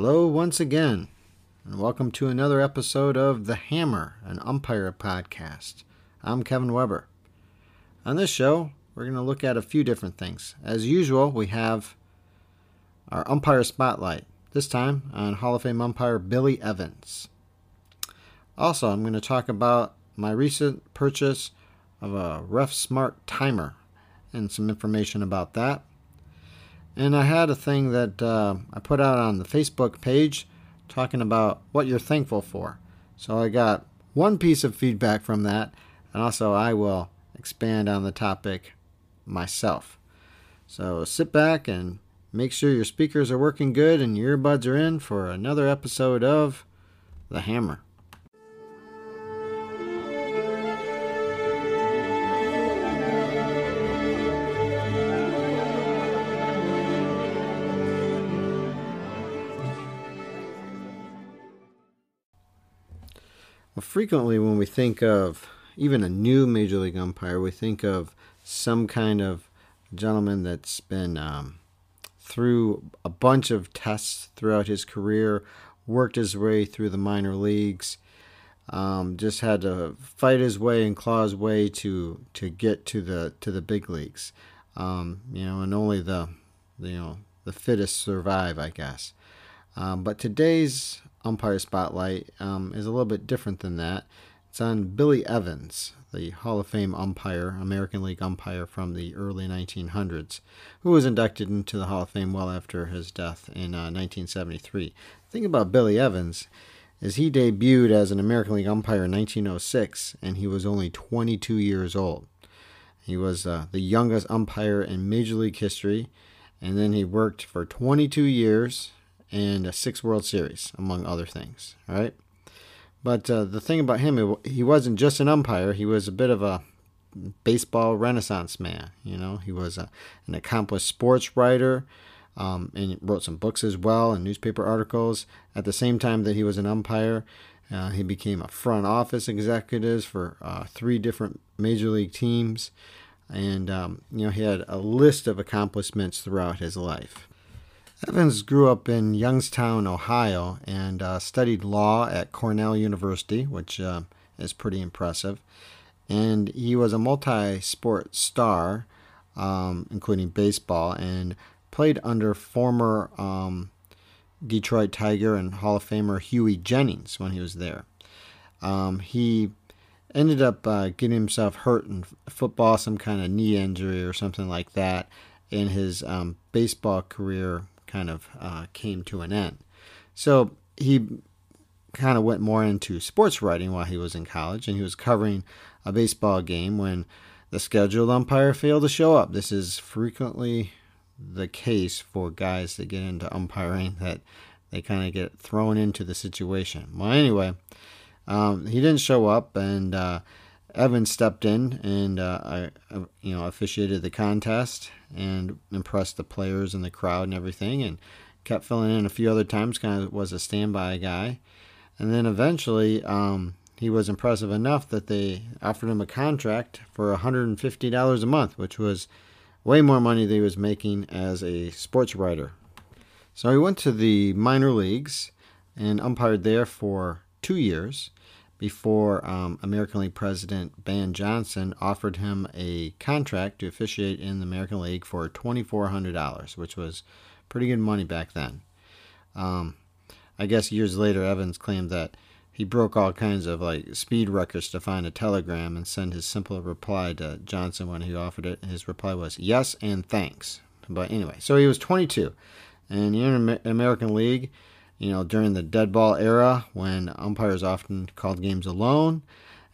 Hello, once again, and welcome to another episode of The Hammer, an umpire podcast. I'm Kevin Weber. On this show, we're going to look at a few different things. As usual, we have our umpire spotlight, this time on Hall of Fame umpire Billy Evans. Also, I'm going to talk about my recent purchase of a Ref Smart timer and some information about that. And I had a thing that uh, I put out on the Facebook page talking about what you're thankful for. So I got one piece of feedback from that, and also I will expand on the topic myself. So sit back and make sure your speakers are working good and your earbuds are in for another episode of The Hammer. Well, frequently when we think of even a new major league umpire, we think of some kind of gentleman that's been um, through a bunch of tests throughout his career, worked his way through the minor leagues, um, just had to fight his way and claw his way to to get to the to the big leagues. Um, you know, and only the you know the fittest survive, I guess. Um, but today's umpire spotlight um, is a little bit different than that. It's on Billy Evans, the Hall of Fame umpire, American League umpire from the early 1900s, who was inducted into the Hall of Fame well after his death in uh, 1973. The thing about Billy Evans is he debuted as an American League umpire in 1906, and he was only 22 years old. He was uh, the youngest umpire in Major League history, and then he worked for 22 years and a six World Series, among other things. Right. But uh, the thing about him, he wasn't just an umpire. He was a bit of a baseball renaissance man. You know, he was a, an accomplished sports writer, um, and wrote some books as well and newspaper articles. At the same time that he was an umpire, uh, he became a front office executive for uh, three different major league teams, and um, you know he had a list of accomplishments throughout his life. Evans grew up in Youngstown, Ohio, and uh, studied law at Cornell University, which uh, is pretty impressive. And he was a multi sport star, um, including baseball, and played under former um, Detroit Tiger and Hall of Famer Hughie Jennings when he was there. Um, he ended up uh, getting himself hurt in football, some kind of knee injury or something like that, in his um, baseball career kind of uh, came to an end. So he kind of went more into sports writing while he was in college, and he was covering a baseball game when the scheduled umpire failed to show up. This is frequently the case for guys that get into umpiring that they kind of get thrown into the situation. Well, anyway, um, he didn't show up, and uh, Evans stepped in and uh, I, you know, officiated the contest and impressed the players and the crowd and everything, and kept filling in a few other times. Kind of was a standby guy, and then eventually um, he was impressive enough that they offered him a contract for $150 a month, which was way more money than he was making as a sports writer. So he went to the minor leagues and umpired there for two years before um, American League president Ban Johnson offered him a contract to officiate in the American League for $2,400, which was pretty good money back then. Um, I guess years later, Evans claimed that he broke all kinds of like speed records to find a telegram and send his simple reply to Johnson when he offered it. His reply was yes and thanks. But anyway, so he was 22, and in the American League you know, during the dead ball era when umpires often called games alone.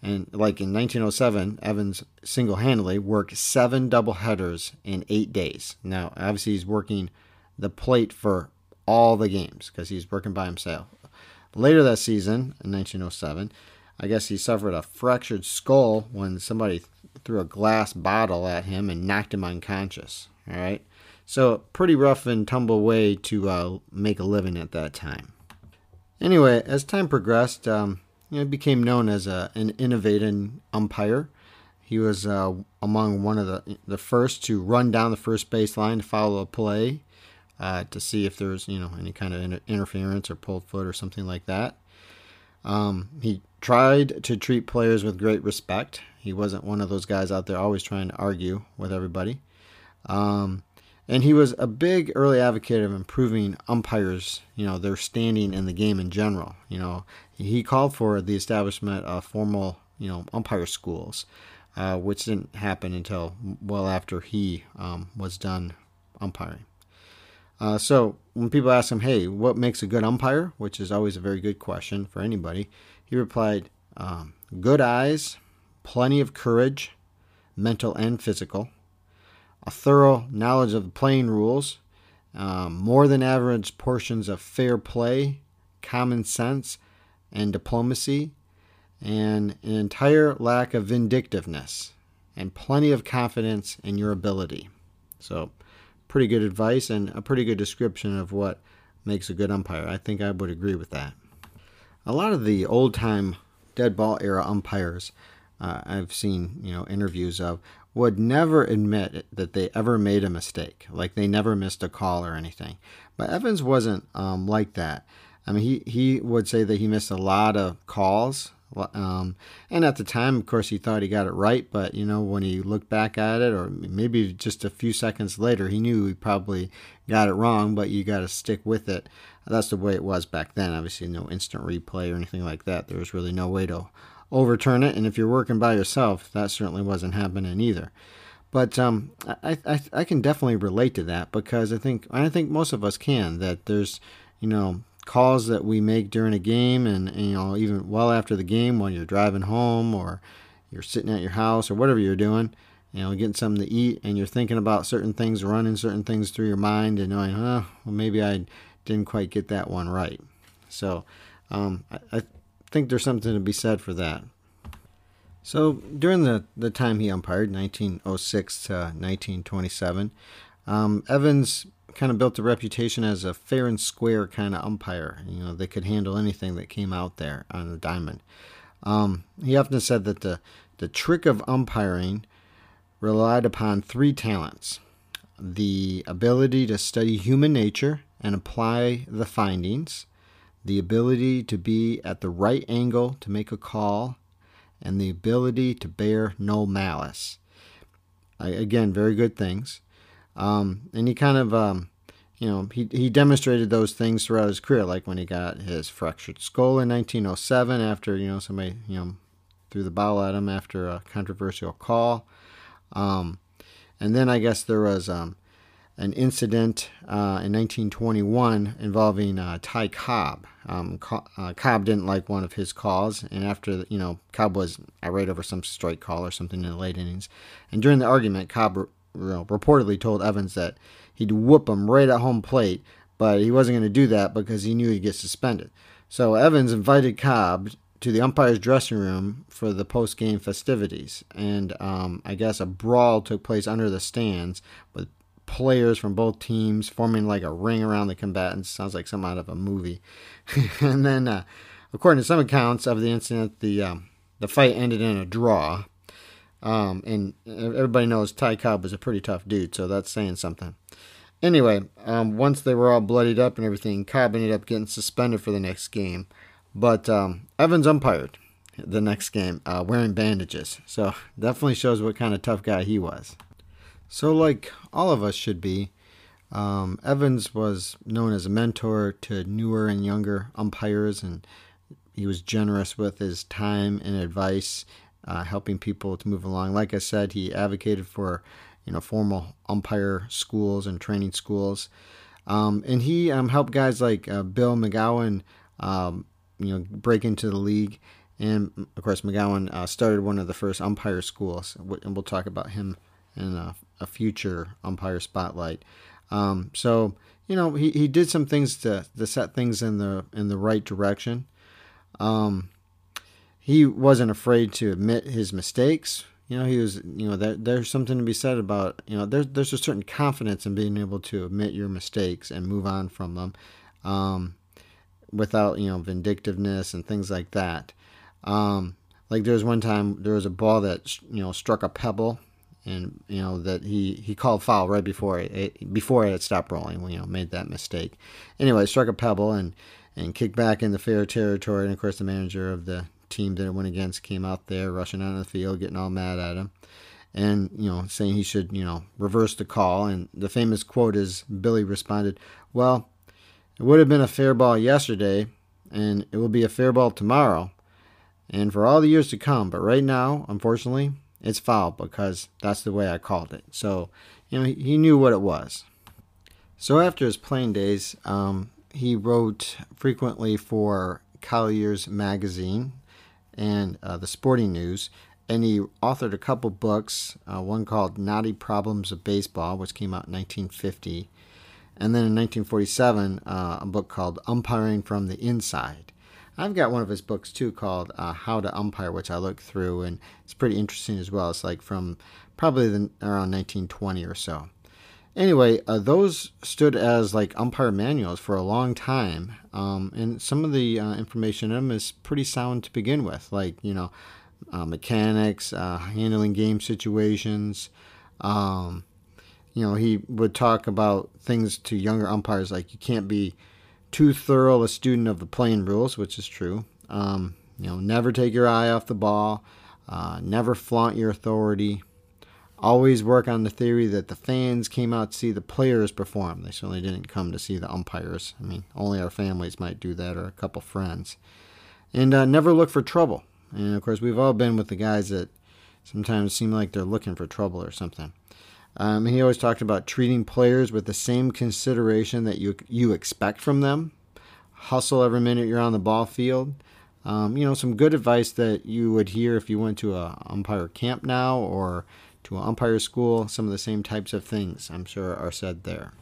And like in 1907, Evans single handedly worked seven double headers in eight days. Now, obviously, he's working the plate for all the games because he's working by himself. Later that season, in 1907, I guess he suffered a fractured skull when somebody threw a glass bottle at him and knocked him unconscious. All right. So, pretty rough and tumble way to uh, make a living at that time. Anyway, as time progressed, um, became known as a, an innovating umpire. He was uh, among one of the the first to run down the first baseline to follow a play. uh, to see if there was you know any kind of inter- interference or pulled foot or something like that. Um, he tried to treat players with great respect. He wasn't one of those guys out there always trying to argue with everybody. Um, and he was a big early advocate of improving umpires, you know, their standing in the game in general. You know, he called for the establishment of formal, you know, umpire schools, uh, which didn't happen until well after he um, was done umpiring. Uh, so when people ask him, "Hey, what makes a good umpire?" which is always a very good question for anybody, he replied, um, "Good eyes, plenty of courage, mental and physical." A thorough knowledge of the playing rules, um, more than average portions of fair play, common sense, and diplomacy, and an entire lack of vindictiveness, and plenty of confidence in your ability. So, pretty good advice and a pretty good description of what makes a good umpire. I think I would agree with that. A lot of the old time dead ball era umpires uh, I've seen, you know, interviews of would never admit that they ever made a mistake, like they never missed a call or anything. But Evans wasn't um, like that. I mean, he, he would say that he missed a lot of calls. Um, and at the time, of course, he thought he got it right. But, you know, when he looked back at it, or maybe just a few seconds later, he knew he probably got it wrong, but you got to stick with it. That's the way it was back then. Obviously, no instant replay or anything like that. There was really no way to overturn it. And if you're working by yourself, that certainly wasn't happening either. But um, I, I, I can definitely relate to that because I think I think most of us can. That there's you know calls that we make during a game, and, and you know even well after the game while you're driving home or you're sitting at your house or whatever you're doing, you know, getting something to eat, and you're thinking about certain things, running certain things through your mind, and knowing, oh, well, maybe I didn't quite get that one right. So um, I think there's something to be said for that. So during the, the time he umpired, 1906 to 1927, um, Evans kind of built a reputation as a fair and square kind of umpire. You know, they could handle anything that came out there on the diamond. Um, he often said that the, the trick of umpiring relied upon three talents the ability to study human nature and apply the findings, the ability to be at the right angle to make a call, and the ability to bear no malice. I, again, very good things. Um, and he kind of, um, you know, he, he demonstrated those things throughout his career, like when he got his fractured skull in 1907 after, you know, somebody, you know, threw the ball at him after a controversial call. Um, and then I guess there was um, an incident uh, in 1921 involving uh, Ty Cobb. Um, uh, Cobb didn't like one of his calls, and after you know Cobb was irate over some strike call or something in the late innings, and during the argument, Cobb know, reportedly told Evans that he'd whoop him right at home plate, but he wasn't going to do that because he knew he'd get suspended. So Evans invited Cobb to the umpire's dressing room for the post-game festivities, and um, I guess a brawl took place under the stands with players from both teams forming like a ring around the combatants. Sounds like something out of a movie. and then, uh, according to some accounts of the incident, the um, the fight ended in a draw. Um, and everybody knows Ty Cobb was a pretty tough dude, so that's saying something. Anyway, um, once they were all bloodied up and everything, Cobb ended up getting suspended for the next game. But um, Evans umpired the next game uh, wearing bandages. So definitely shows what kind of tough guy he was. So, like all of us should be, um, Evans was known as a mentor to newer and younger umpires, and he was generous with his time and advice, uh, helping people to move along. Like I said, he advocated for you know formal umpire schools and training schools, um, and he um, helped guys like uh, Bill McGowan, um, you know, break into the league. And of course, McGowan uh, started one of the first umpire schools, and we'll talk about him in a, a future umpire spotlight. Um, so you know he, he did some things to, to set things in the in the right direction. Um, he wasn't afraid to admit his mistakes. You know, he was, you know, there, there's something to be said about, you know, there's, there's a certain confidence in being able to admit your mistakes and move on from them um, without, you know, vindictiveness and things like that. Um, like there was one time, there was a ball that, you know, struck a pebble and you know that he, he called foul right before it, before it had stopped rolling. You know, made that mistake. Anyway, struck a pebble and and kicked back in the fair territory. And of course, the manager of the team that it went against came out there, rushing onto the field, getting all mad at him, and you know, saying he should you know reverse the call. And the famous quote is Billy responded, "Well, it would have been a fair ball yesterday, and it will be a fair ball tomorrow." And for all the years to come, but right now, unfortunately, it's foul because that's the way I called it. So, you know, he, knew what it was. So after his playing days, um, he wrote frequently for Collier's magazine and uh, the Sporting News, and he authored a couple books. Uh, one called Knotty Problems of Baseball, which came out in 1950, and then in 1947, uh, a book called Umpiring from the Inside. I've got one of his books too called uh, How to Umpire, which I looked through, and it's pretty interesting as well. It's like from probably the, around 1920 or so. Anyway, uh, those stood as like umpire manuals for a long time, um, and some of the uh, information in them is pretty sound to begin with, like you know, uh, mechanics, uh, handling game situations. Um, you know, he would talk about things to younger umpires like you can't be too thorough a student of the playing rules, which is true. Um, you know, never take your eye off the ball. Uh, never flaunt your authority. Always work on the theory that the fans came out to see the players perform. They certainly didn't come to see the umpires. I mean, only our families might do that or a couple friends. And uh, never look for trouble. And of course, we've all been with the guys that sometimes seem like they're looking for trouble or something. Um, he always talked about treating players with the same consideration that you you expect from them. Hustle every minute you're on the ball field. Um, you know, some good advice that you would hear if you went to a umpire camp now or to an umpire school. Some of the same types of things I'm sure are said there.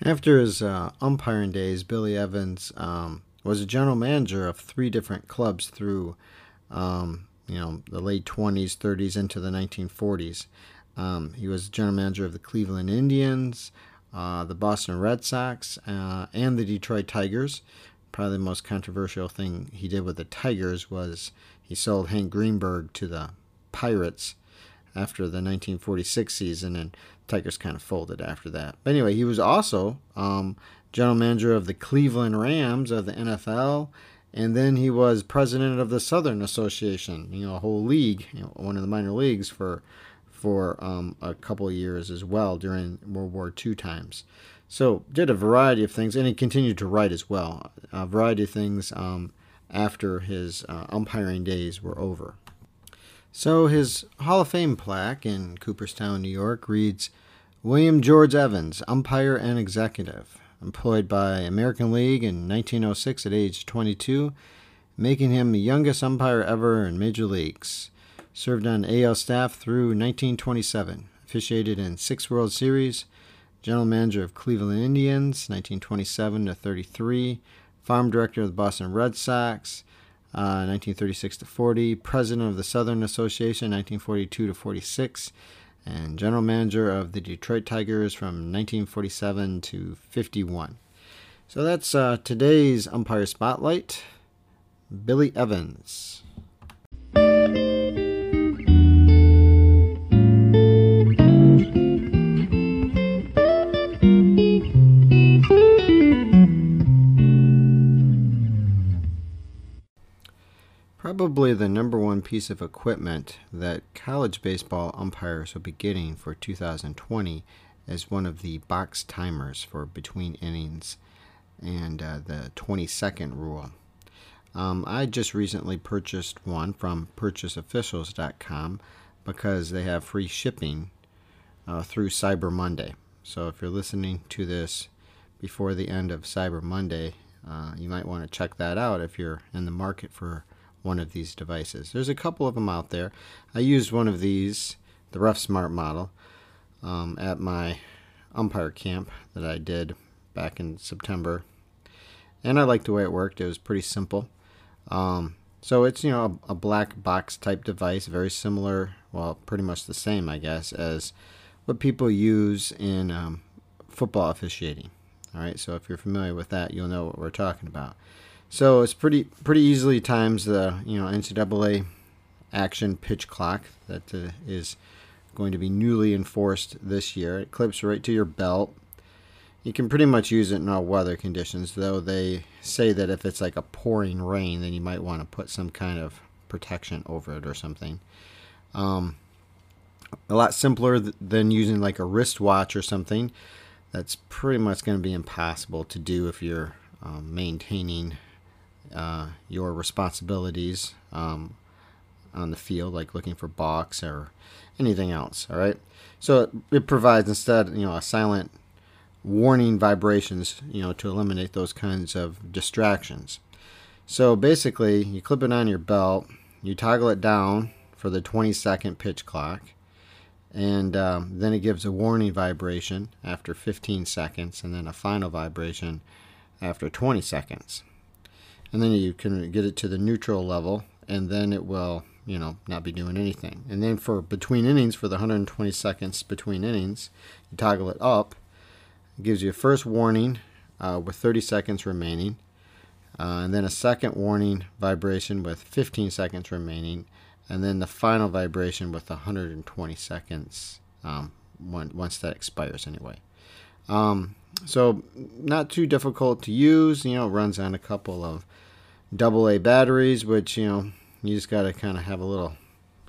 After his uh, umpiring days, Billy Evans um, was a general manager of three different clubs through, um, you know, the late 20s, 30s, into the 1940s. Um, he was general manager of the Cleveland Indians, uh, the Boston Red Sox, uh, and the Detroit Tigers. Probably the most controversial thing he did with the Tigers was he sold Hank Greenberg to the Pirates after the 1946 season, and Tigers kind of folded after that. But anyway, he was also um, general manager of the Cleveland Rams of the NFL, and then he was president of the Southern Association, you know, a whole league, you know, one of the minor leagues for for um, a couple years as well during World War II times. So did a variety of things, and he continued to write as well. A variety of things um, after his uh, umpiring days were over. So his Hall of Fame plaque in Cooperstown, New York reads William George Evans, umpire and executive, employed by American League in 1906 at age 22, making him the youngest umpire ever in major leagues. Served on AL staff through 1927. Officiated in six World Series. General manager of Cleveland Indians, 1927 to 33. Farm director of the Boston Red Sox, uh, 1936 to 40. President of the Southern Association, 1942 to 46. And general manager of the Detroit Tigers from 1947 to 51. So that's uh, today's umpire spotlight. Billy Evans. Probably the number one piece of equipment that college baseball umpires will be getting for 2020 is one of the box timers for between innings and uh, the 20 second rule. Um, I just recently purchased one from purchaseofficials.com because they have free shipping uh, through Cyber Monday. So if you're listening to this before the end of Cyber Monday, uh, you might want to check that out if you're in the market for one of these devices. There's a couple of them out there. I used one of these, the Ref Smart model, um, at my umpire camp that I did back in September. And I liked the way it worked. It was pretty simple. Um, so it's, you know, a, a black box type device, very similar, well, pretty much the same, I guess, as what people use in um, football officiating. All right, so if you're familiar with that, you'll know what we're talking about. So it's pretty pretty easily times the you know NCAA action pitch clock that uh, is going to be newly enforced this year. It clips right to your belt. You can pretty much use it in all weather conditions, though they say that if it's like a pouring rain, then you might want to put some kind of protection over it or something. Um, a lot simpler th- than using like a wristwatch or something. That's pretty much going to be impossible to do if you're um, maintaining uh, your responsibilities um, on the field, like looking for balks or anything else. All right. So it, it provides instead, you know, a silent warning vibrations, you know, to eliminate those kinds of distractions. So basically, you clip it on your belt, you toggle it down for the 20 second pitch clock, and um, then it gives a warning vibration after 15 seconds, and then a final vibration after 20 seconds. And then you can get it to the neutral level, and then it will, you know, not be doing anything. And then for between innings, for the 120 seconds between innings, you toggle it up. It gives you a first warning uh, with 30 seconds remaining, uh, and then a second warning vibration with 15 seconds remaining, and then the final vibration with 120 seconds um, once that expires anyway. Um, so not too difficult to use. You know, it runs on a couple of double A batteries, which you know you just got to kind of have a little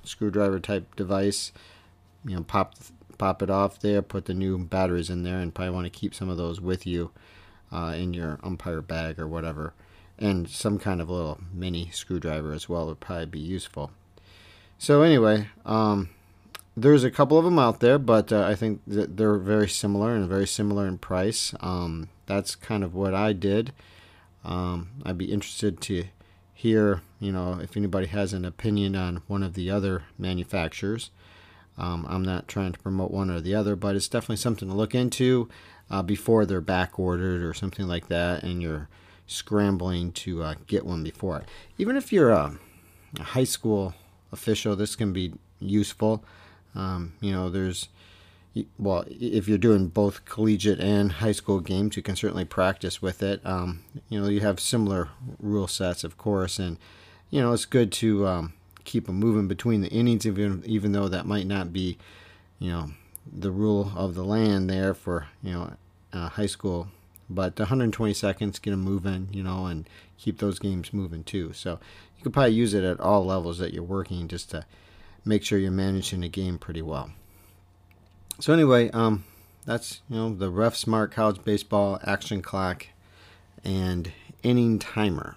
screwdriver type device. You know, pop pop it off there, put the new batteries in there, and probably want to keep some of those with you uh, in your umpire bag or whatever. And some kind of little mini screwdriver as well would probably be useful. So anyway, um, there's a couple of them out there, but uh, I think that they're very similar and very similar in price. Um, that's kind of what I did. Um, I'd be interested to hear, you know, if anybody has an opinion on one of the other manufacturers. Um, I'm not trying to promote one or the other, but it's definitely something to look into uh, before they're back ordered or something like that, and you're scrambling to uh, get one before it. Even if you're a, a high school official, this can be useful. Um, you know, there's well, if you're doing both collegiate and high school games, you can certainly practice with it. Um, you know, you have similar rule sets, of course, and you know it's good to um, keep them moving between the innings, even even though that might not be, you know, the rule of the land there for you know uh, high school. But 120 seconds, get them moving, you know, and keep those games moving too. So you could probably use it at all levels that you're working, just to make sure you're managing the game pretty well. So anyway, um, that's you know the Ref Smart College Baseball Action Clock and Inning Timer.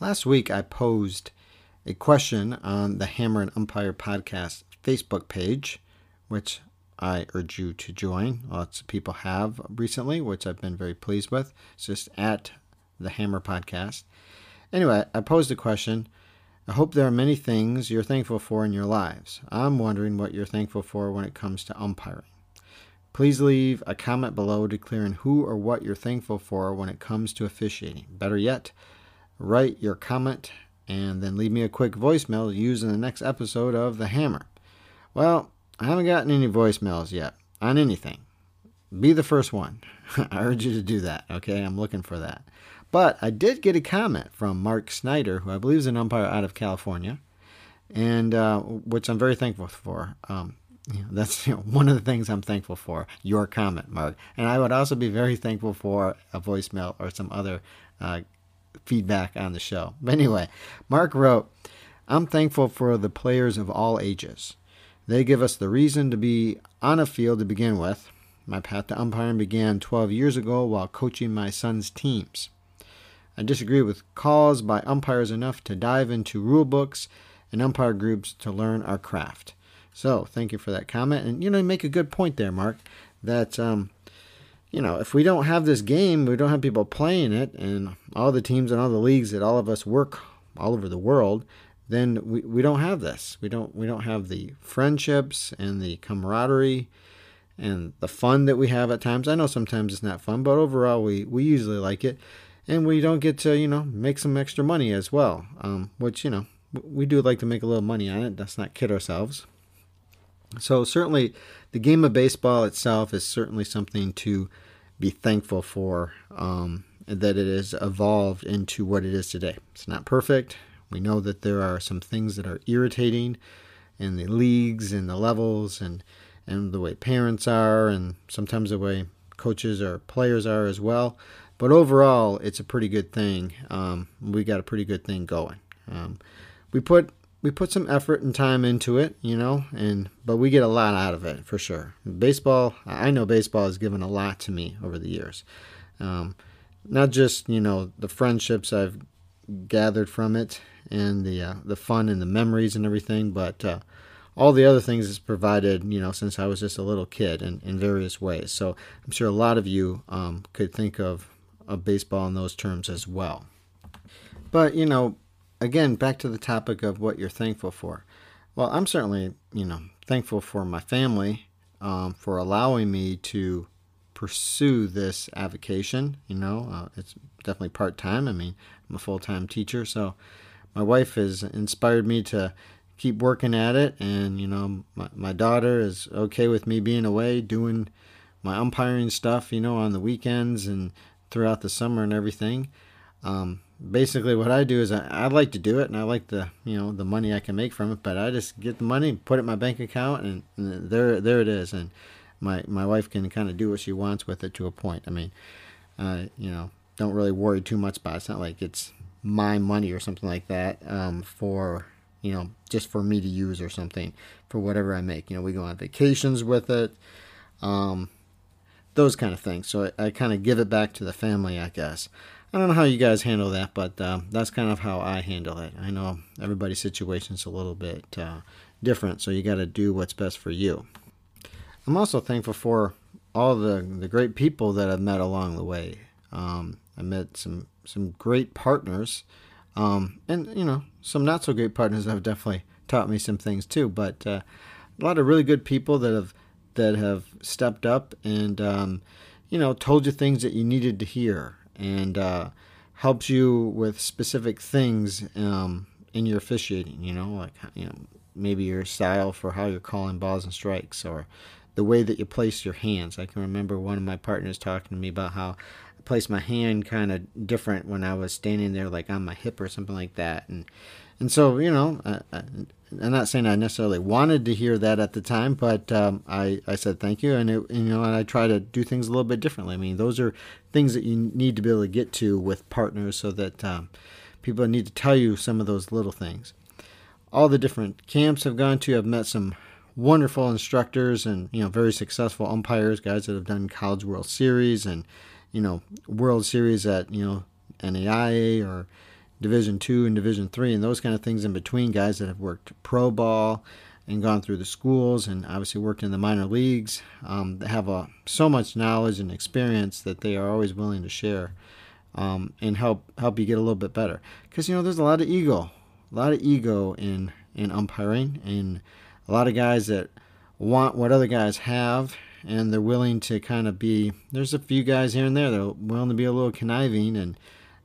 Last week, I posed a question on the Hammer and Umpire podcast Facebook page, which I urge you to join. Lots of people have recently, which I've been very pleased with. It's just at the Hammer Podcast. Anyway, I posed a question. I hope there are many things you're thankful for in your lives. I'm wondering what you're thankful for when it comes to umpiring. Please leave a comment below declaring who or what you're thankful for when it comes to officiating. Better yet, write your comment, and then leave me a quick voicemail to use in the next episode of The Hammer. Well, I haven't gotten any voicemails yet on anything. Be the first one. I urge you to do that, okay? I'm looking for that. But I did get a comment from Mark Snyder, who I believe is an umpire out of California, and uh, which I'm very thankful for. Um, you know, that's you know, one of the things I'm thankful for. Your comment, Mark, and I would also be very thankful for a voicemail or some other uh, feedback on the show. But anyway, Mark wrote, I'm thankful for the players of all ages. They give us the reason to be on a field to begin with. My path to umpiring began 12 years ago while coaching my son's teams. I disagree with calls by umpires enough to dive into rule books and umpire groups to learn our craft. So thank you for that comment. And you know, you make a good point there, Mark. That um, you know, if we don't have this game, we don't have people playing it, and all the teams and all the leagues that all of us work all over the world, then we, we don't have this. We don't we don't have the friendships and the camaraderie and the fun that we have at times. I know sometimes it's not fun, but overall we, we usually like it. And we don't get to, you know, make some extra money as well, um, which, you know, we do like to make a little money on it. Let's not kid ourselves. So, certainly, the game of baseball itself is certainly something to be thankful for um, that it has evolved into what it is today. It's not perfect. We know that there are some things that are irritating in the leagues and the levels and, and the way parents are, and sometimes the way coaches or players are as well. But overall, it's a pretty good thing. Um, we got a pretty good thing going. Um, we put we put some effort and time into it, you know, and but we get a lot out of it for sure. Baseball, I know baseball has given a lot to me over the years. Um, not just you know the friendships I've gathered from it and the uh, the fun and the memories and everything, but uh, all the other things it's provided, you know, since I was just a little kid in, in various ways. So I'm sure a lot of you um, could think of, of baseball in those terms as well. But, you know, again, back to the topic of what you're thankful for. Well, I'm certainly, you know, thankful for my family um, for allowing me to pursue this avocation. You know, uh, it's definitely part time. I mean, I'm a full time teacher, so my wife has inspired me to keep working at it. And, you know, my, my daughter is okay with me being away doing my umpiring stuff, you know, on the weekends and throughout the summer and everything. Um, basically, what I do is I, I like to do it and I like the, you know, the money I can make from it, but I just get the money, put it in my bank account, and, and there, there it is. And my, my wife can kind of do what she wants with it to a point. I mean, uh, you know, don't really worry too much about it. It's not like it's my money or something like that um, for you know, just for me to use or something for whatever I make. You know, we go on vacations with it, um, those kind of things. So I, I kind of give it back to the family, I guess. I don't know how you guys handle that, but uh, that's kind of how I handle it. I know everybody's situation's a little bit uh, different, so you got to do what's best for you. I'm also thankful for all the, the great people that I've met along the way. Um, I met some some great partners um, and you know, some not so great partners have definitely taught me some things too. But uh, a lot of really good people that have that have stepped up and um, you know told you things that you needed to hear and uh, helps you with specific things um, in your officiating. You know, like you know maybe your style for how you're calling balls and strikes or the way that you place your hands. I can remember one of my partners talking to me about how I place my hand kind of different when I was standing there, like on my hip or something like that. And and so you know, I, I, am not saying I necessarily wanted to hear that at the time, but um, I I said thank you, and it, you know, and I try to do things a little bit differently. I mean, those are things that you need to be able to get to with partners, so that um, people need to tell you some of those little things. All the different camps I've gone to, I've met some wonderful instructors and you know very successful umpires, guys that have done College World Series and you know World Series at you know NAIA or Division two and Division three and those kind of things in between. Guys that have worked pro ball and gone through the schools and obviously worked in the minor leagues. Um, have a, so much knowledge and experience that they are always willing to share um, and help help you get a little bit better. Because you know there's a lot of ego, a lot of ego in in umpiring, and a lot of guys that want what other guys have and they're willing to kind of be. There's a few guys here and there that are willing to be a little conniving and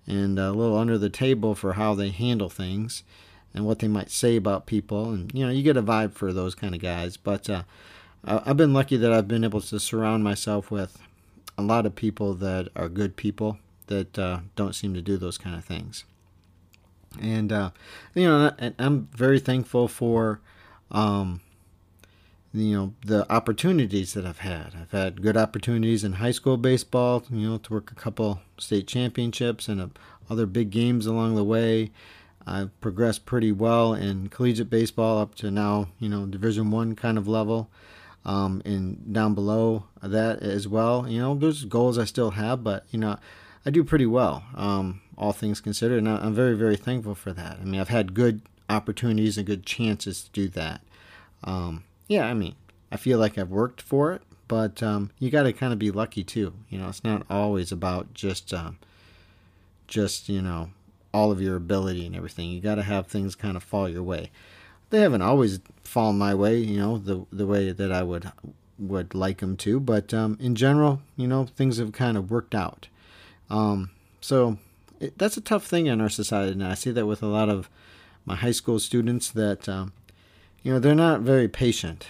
and a little under the table for how they handle things and what they might say about people. And you know, you get a vibe for those kind of guys. But uh, I've been lucky that I've been able to surround myself with a lot of people that are good people that uh, don't seem to do those kind of things. And uh, you know, I'm very thankful for um, you know the opportunities that I've had. I've had good opportunities in high school baseball, you know, to work a couple state championships and uh, other big games along the way. I've progressed pretty well in collegiate baseball up to now, you know, Division One kind of level, um, and down below that as well. You know, there's goals I still have, but you know, I do pretty well, um, all things considered, and I'm very, very thankful for that. I mean, I've had good opportunities and good chances to do that. Um, yeah, I mean, I feel like I've worked for it, but um, you got to kind of be lucky too. You know, it's not always about just um, just you know all of your ability and everything. You got to have things kind of fall your way. They haven't always fallen my way, you know, the the way that I would would like them to, but um, in general, you know, things have kind of worked out. Um, so it, that's a tough thing in our society, and I see that with a lot of my high school students that um, you know they're not very patient.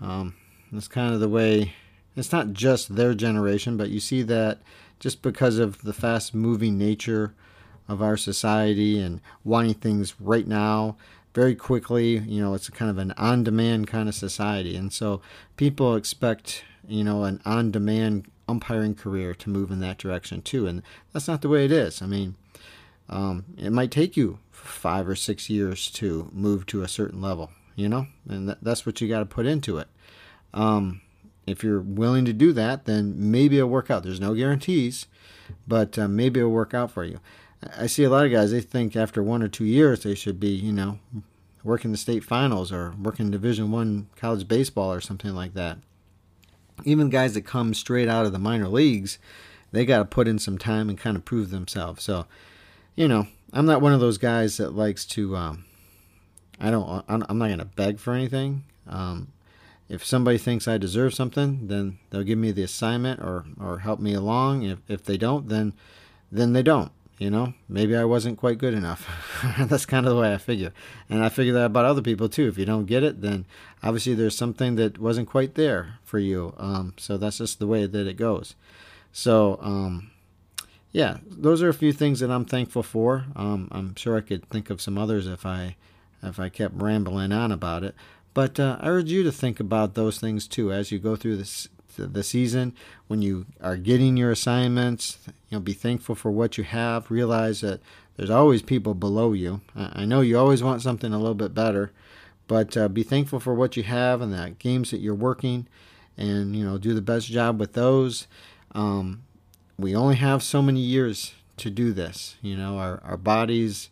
Um, it's kind of the way. It's not just their generation, but you see that just because of the fast moving nature of our society and wanting things right now, very quickly. You know, it's kind of an on demand kind of society. And so people expect, you know, an on demand umpiring career to move in that direction too. And that's not the way it is. I mean, um, it might take you five or six years to move to a certain level, you know, and th- that's what you got to put into it. Um, if you're willing to do that, then maybe it'll work out. There's no guarantees, but uh, maybe it'll work out for you. I see a lot of guys. They think after one or two years they should be, you know, working the state finals or working Division One college baseball or something like that. Even guys that come straight out of the minor leagues, they got to put in some time and kind of prove themselves. So, you know, I'm not one of those guys that likes to. Um, I don't. I'm not going to beg for anything. Um, if somebody thinks I deserve something, then they'll give me the assignment or or help me along. If if they don't, then then they don't. You know, maybe I wasn't quite good enough. That's kind of the way I figure. And I figure that about other people too. If you don't get it, then obviously there's something that wasn't quite there for you. Um, so that's just the way that it goes. So, um, yeah, those are a few things that I'm thankful for. Um, I'm sure I could think of some others if I if I kept rambling on about it. But uh, I urge you to think about those things too as you go through this the season when you are getting your assignments you know be thankful for what you have. Realize that there's always people below you. I know you always want something a little bit better but uh, be thankful for what you have and the games that you're working and you know do the best job with those. Um, we only have so many years to do this you know our, our bodies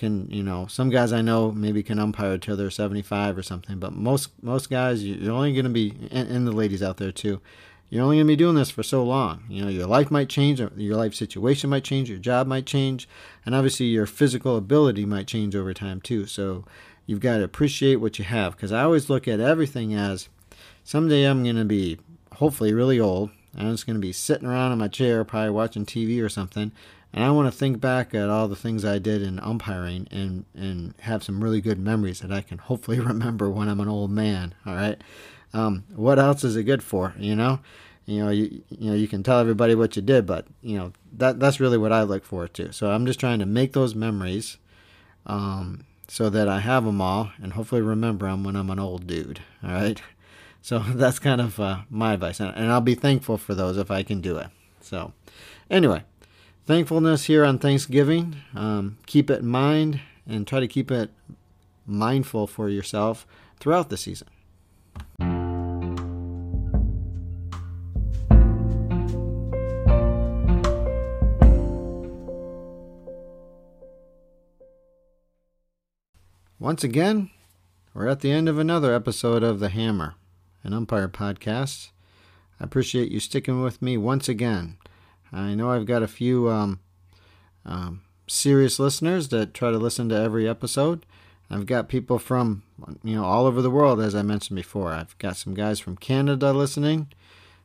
can you know some guys I know maybe can umpire till they're 75 or something, but most most guys you're only going to be and, and, the ladies out there too. You're only going to be doing this for so long. You know, your life might change, your life situation might change, your job might change, and obviously your physical ability might change over time too. So you've got to appreciate what you have because I always look at everything as someday I'm going to be hopefully really old. I'm just going to be sitting around in my chair, probably watching TV or something, and I want to think back at all the things I did in umpiring and, and have some really good memories that I can hopefully remember when I'm an old man. All right. Um, what else is it good for? You know, you know, you, you know, you can tell everybody what you did, but you know, that, that's really what I look forward to. So I'm just trying to make those memories, um, so that I have them all and hopefully remember them when I'm an old dude. All right. So that's kind of uh, my advice, and I'll be thankful for those if I can do it. So, anyway, thankfulness here on Thanksgiving. Um, keep it in mind and try to keep it mindful for yourself throughout the season. Once again, we're at the end of another episode of The Hammer, an umpire podcast. I appreciate you sticking with me once again. I know I've got a few um, um, serious listeners that try to listen to every episode. I've got people from you know all over the world, as I mentioned before. I've got some guys from Canada listening,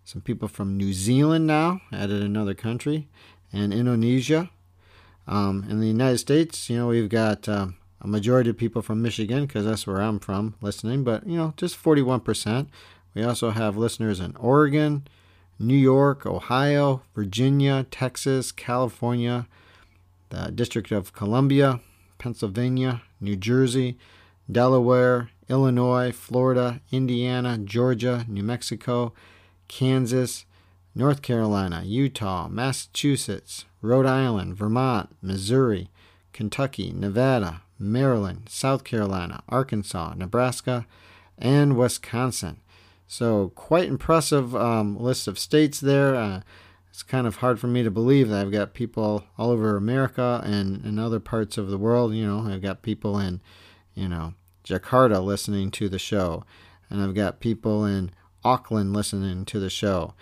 some people from New Zealand now, added another country, and Indonesia. Um, in the United States, you know, we've got um, a majority of people from Michigan because that's where I'm from listening, but you know, just 41%. We also have listeners in Oregon, New York, Ohio, Virginia, Texas, California, the District of Columbia, Pennsylvania, New Jersey, Delaware, Illinois, Florida, Indiana, Georgia, New Mexico, Kansas, North Carolina, Utah, Massachusetts, Rhode Island, Vermont, Missouri, Kentucky, Nevada, Maryland, South Carolina, Arkansas, Nebraska, and Wisconsin. So, quite impressive um, list of states there. Uh, it's kind of hard for me to believe that I've got people all over America and in other parts of the world. You know, I've got people in, you know, Jakarta listening to the show. and I've got people in Auckland listening to the show,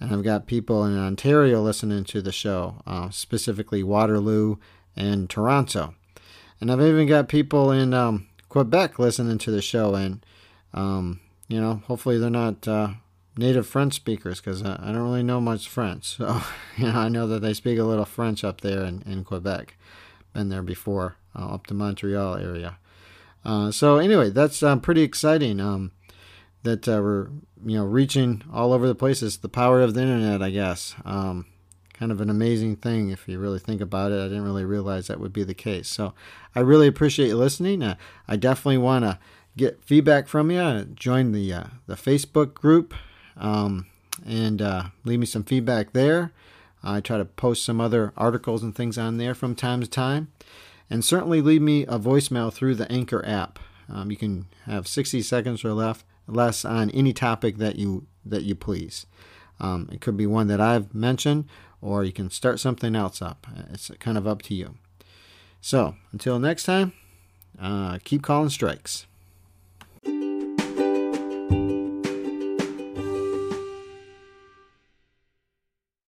and I've got people in Ontario listening to the show, uh, specifically Waterloo and Toronto, and I've even got people in um, Quebec listening to the show, and um, you know, hopefully they're not uh, native French speakers because I, I, don't really know much French. So, you know, I know that they speak a little French up there in, in Quebec. Been there before, uh, up to Montreal area. Uh, so anyway, that's uh, pretty exciting. Um, that uh, we're you know reaching all over the places. The power of the internet, I guess. Um, kind of an amazing thing if you really think about it. I didn't really realize that would be the case. So I really appreciate you listening. Uh, I definitely want to get feedback from you. Join the uh, the Facebook group um, and uh, leave me some feedback there. I try to post some other articles and things on there from time to time. And certainly leave me a voicemail through the Anchor app. Um, you can have 60 seconds or less, less on any topic that you that you please. Um, it could be one that I've mentioned, or you can start something else up. It's kind of up to you. So until next time, uh, keep calling strikes.